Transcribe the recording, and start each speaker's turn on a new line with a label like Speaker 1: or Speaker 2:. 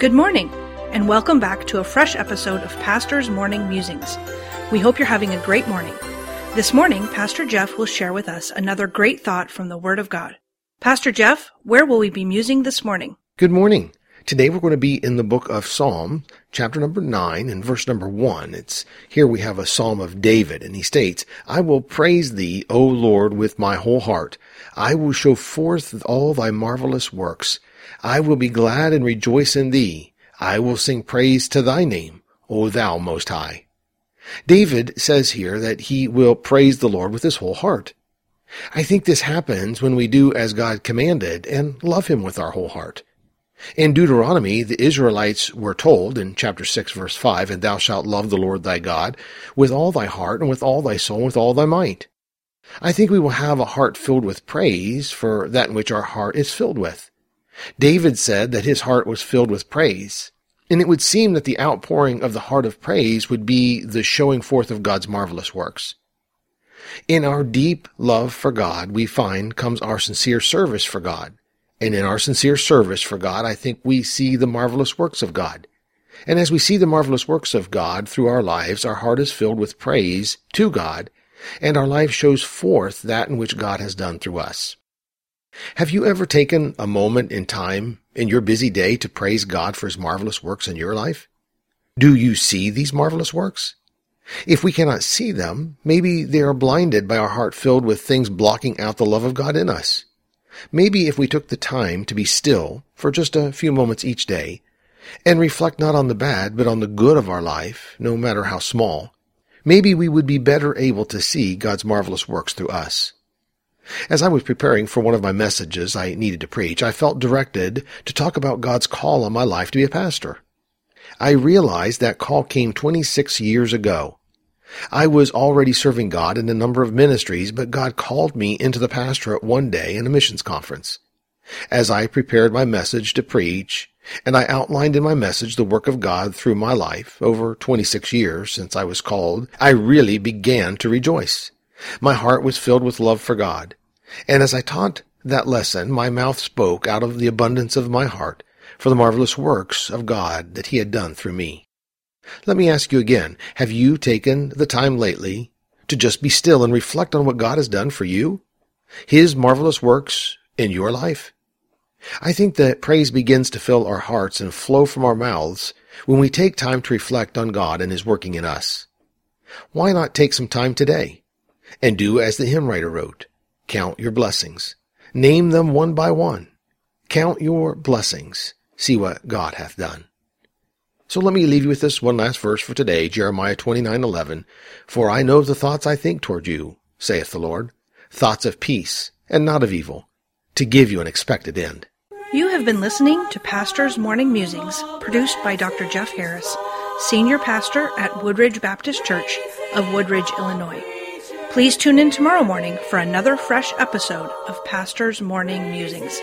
Speaker 1: Good morning, and welcome back to a fresh episode of Pastor's Morning Musings. We hope you're having a great morning. This morning, Pastor Jeff will share with us another great thought from the Word of God. Pastor Jeff, where will we be musing this morning?
Speaker 2: Good morning. Today we're going to be in the book of Psalm, chapter number 9 and verse number 1. It's here we have a psalm of David and he states, I will praise thee, O Lord, with my whole heart. I will show forth all thy marvelous works. I will be glad and rejoice in thee. I will sing praise to thy name, O thou most high. David says here that he will praise the Lord with his whole heart. I think this happens when we do as God commanded and love him with our whole heart. In Deuteronomy, the Israelites were told in chapter 6 verse 5, And thou shalt love the Lord thy God with all thy heart and with all thy soul and with all thy might. I think we will have a heart filled with praise for that in which our heart is filled with. David said that his heart was filled with praise. And it would seem that the outpouring of the heart of praise would be the showing forth of God's marvelous works. In our deep love for God, we find comes our sincere service for God. And in our sincere service for God, I think we see the marvelous works of God. And as we see the marvelous works of God through our lives, our heart is filled with praise to God, and our life shows forth that in which God has done through us. Have you ever taken a moment in time in your busy day to praise God for his marvelous works in your life? Do you see these marvelous works? If we cannot see them, maybe they are blinded by our heart filled with things blocking out the love of God in us. Maybe if we took the time to be still for just a few moments each day and reflect not on the bad, but on the good of our life, no matter how small, maybe we would be better able to see God's marvelous works through us. As I was preparing for one of my messages I needed to preach, I felt directed to talk about God's call on my life to be a pastor. I realized that call came 26 years ago. I was already serving God in a number of ministries, but God called me into the pastorate one day in a missions conference. As I prepared my message to preach, and I outlined in my message the work of God through my life over 26 years since I was called, I really began to rejoice. My heart was filled with love for God. And as I taught that lesson, my mouth spoke out of the abundance of my heart for the marvelous works of God that He had done through me. Let me ask you again, have you taken the time lately to just be still and reflect on what God has done for you? His marvelous works in your life? I think that praise begins to fill our hearts and flow from our mouths when we take time to reflect on God and His working in us. Why not take some time today and do as the hymn writer wrote? Count your blessings. Name them one by one. Count your blessings. See what God hath done. So let me leave you with this one last verse for today, Jeremiah 29:11. For I know the thoughts I think toward you, saith the Lord, thoughts of peace and not of evil, to give you an expected end.
Speaker 1: You have been listening to Pastor's Morning Musings, produced by Dr. Jeff Harris, Senior Pastor at Woodridge Baptist Church of Woodridge, Illinois. Please tune in tomorrow morning for another fresh episode of Pastor's Morning Musings.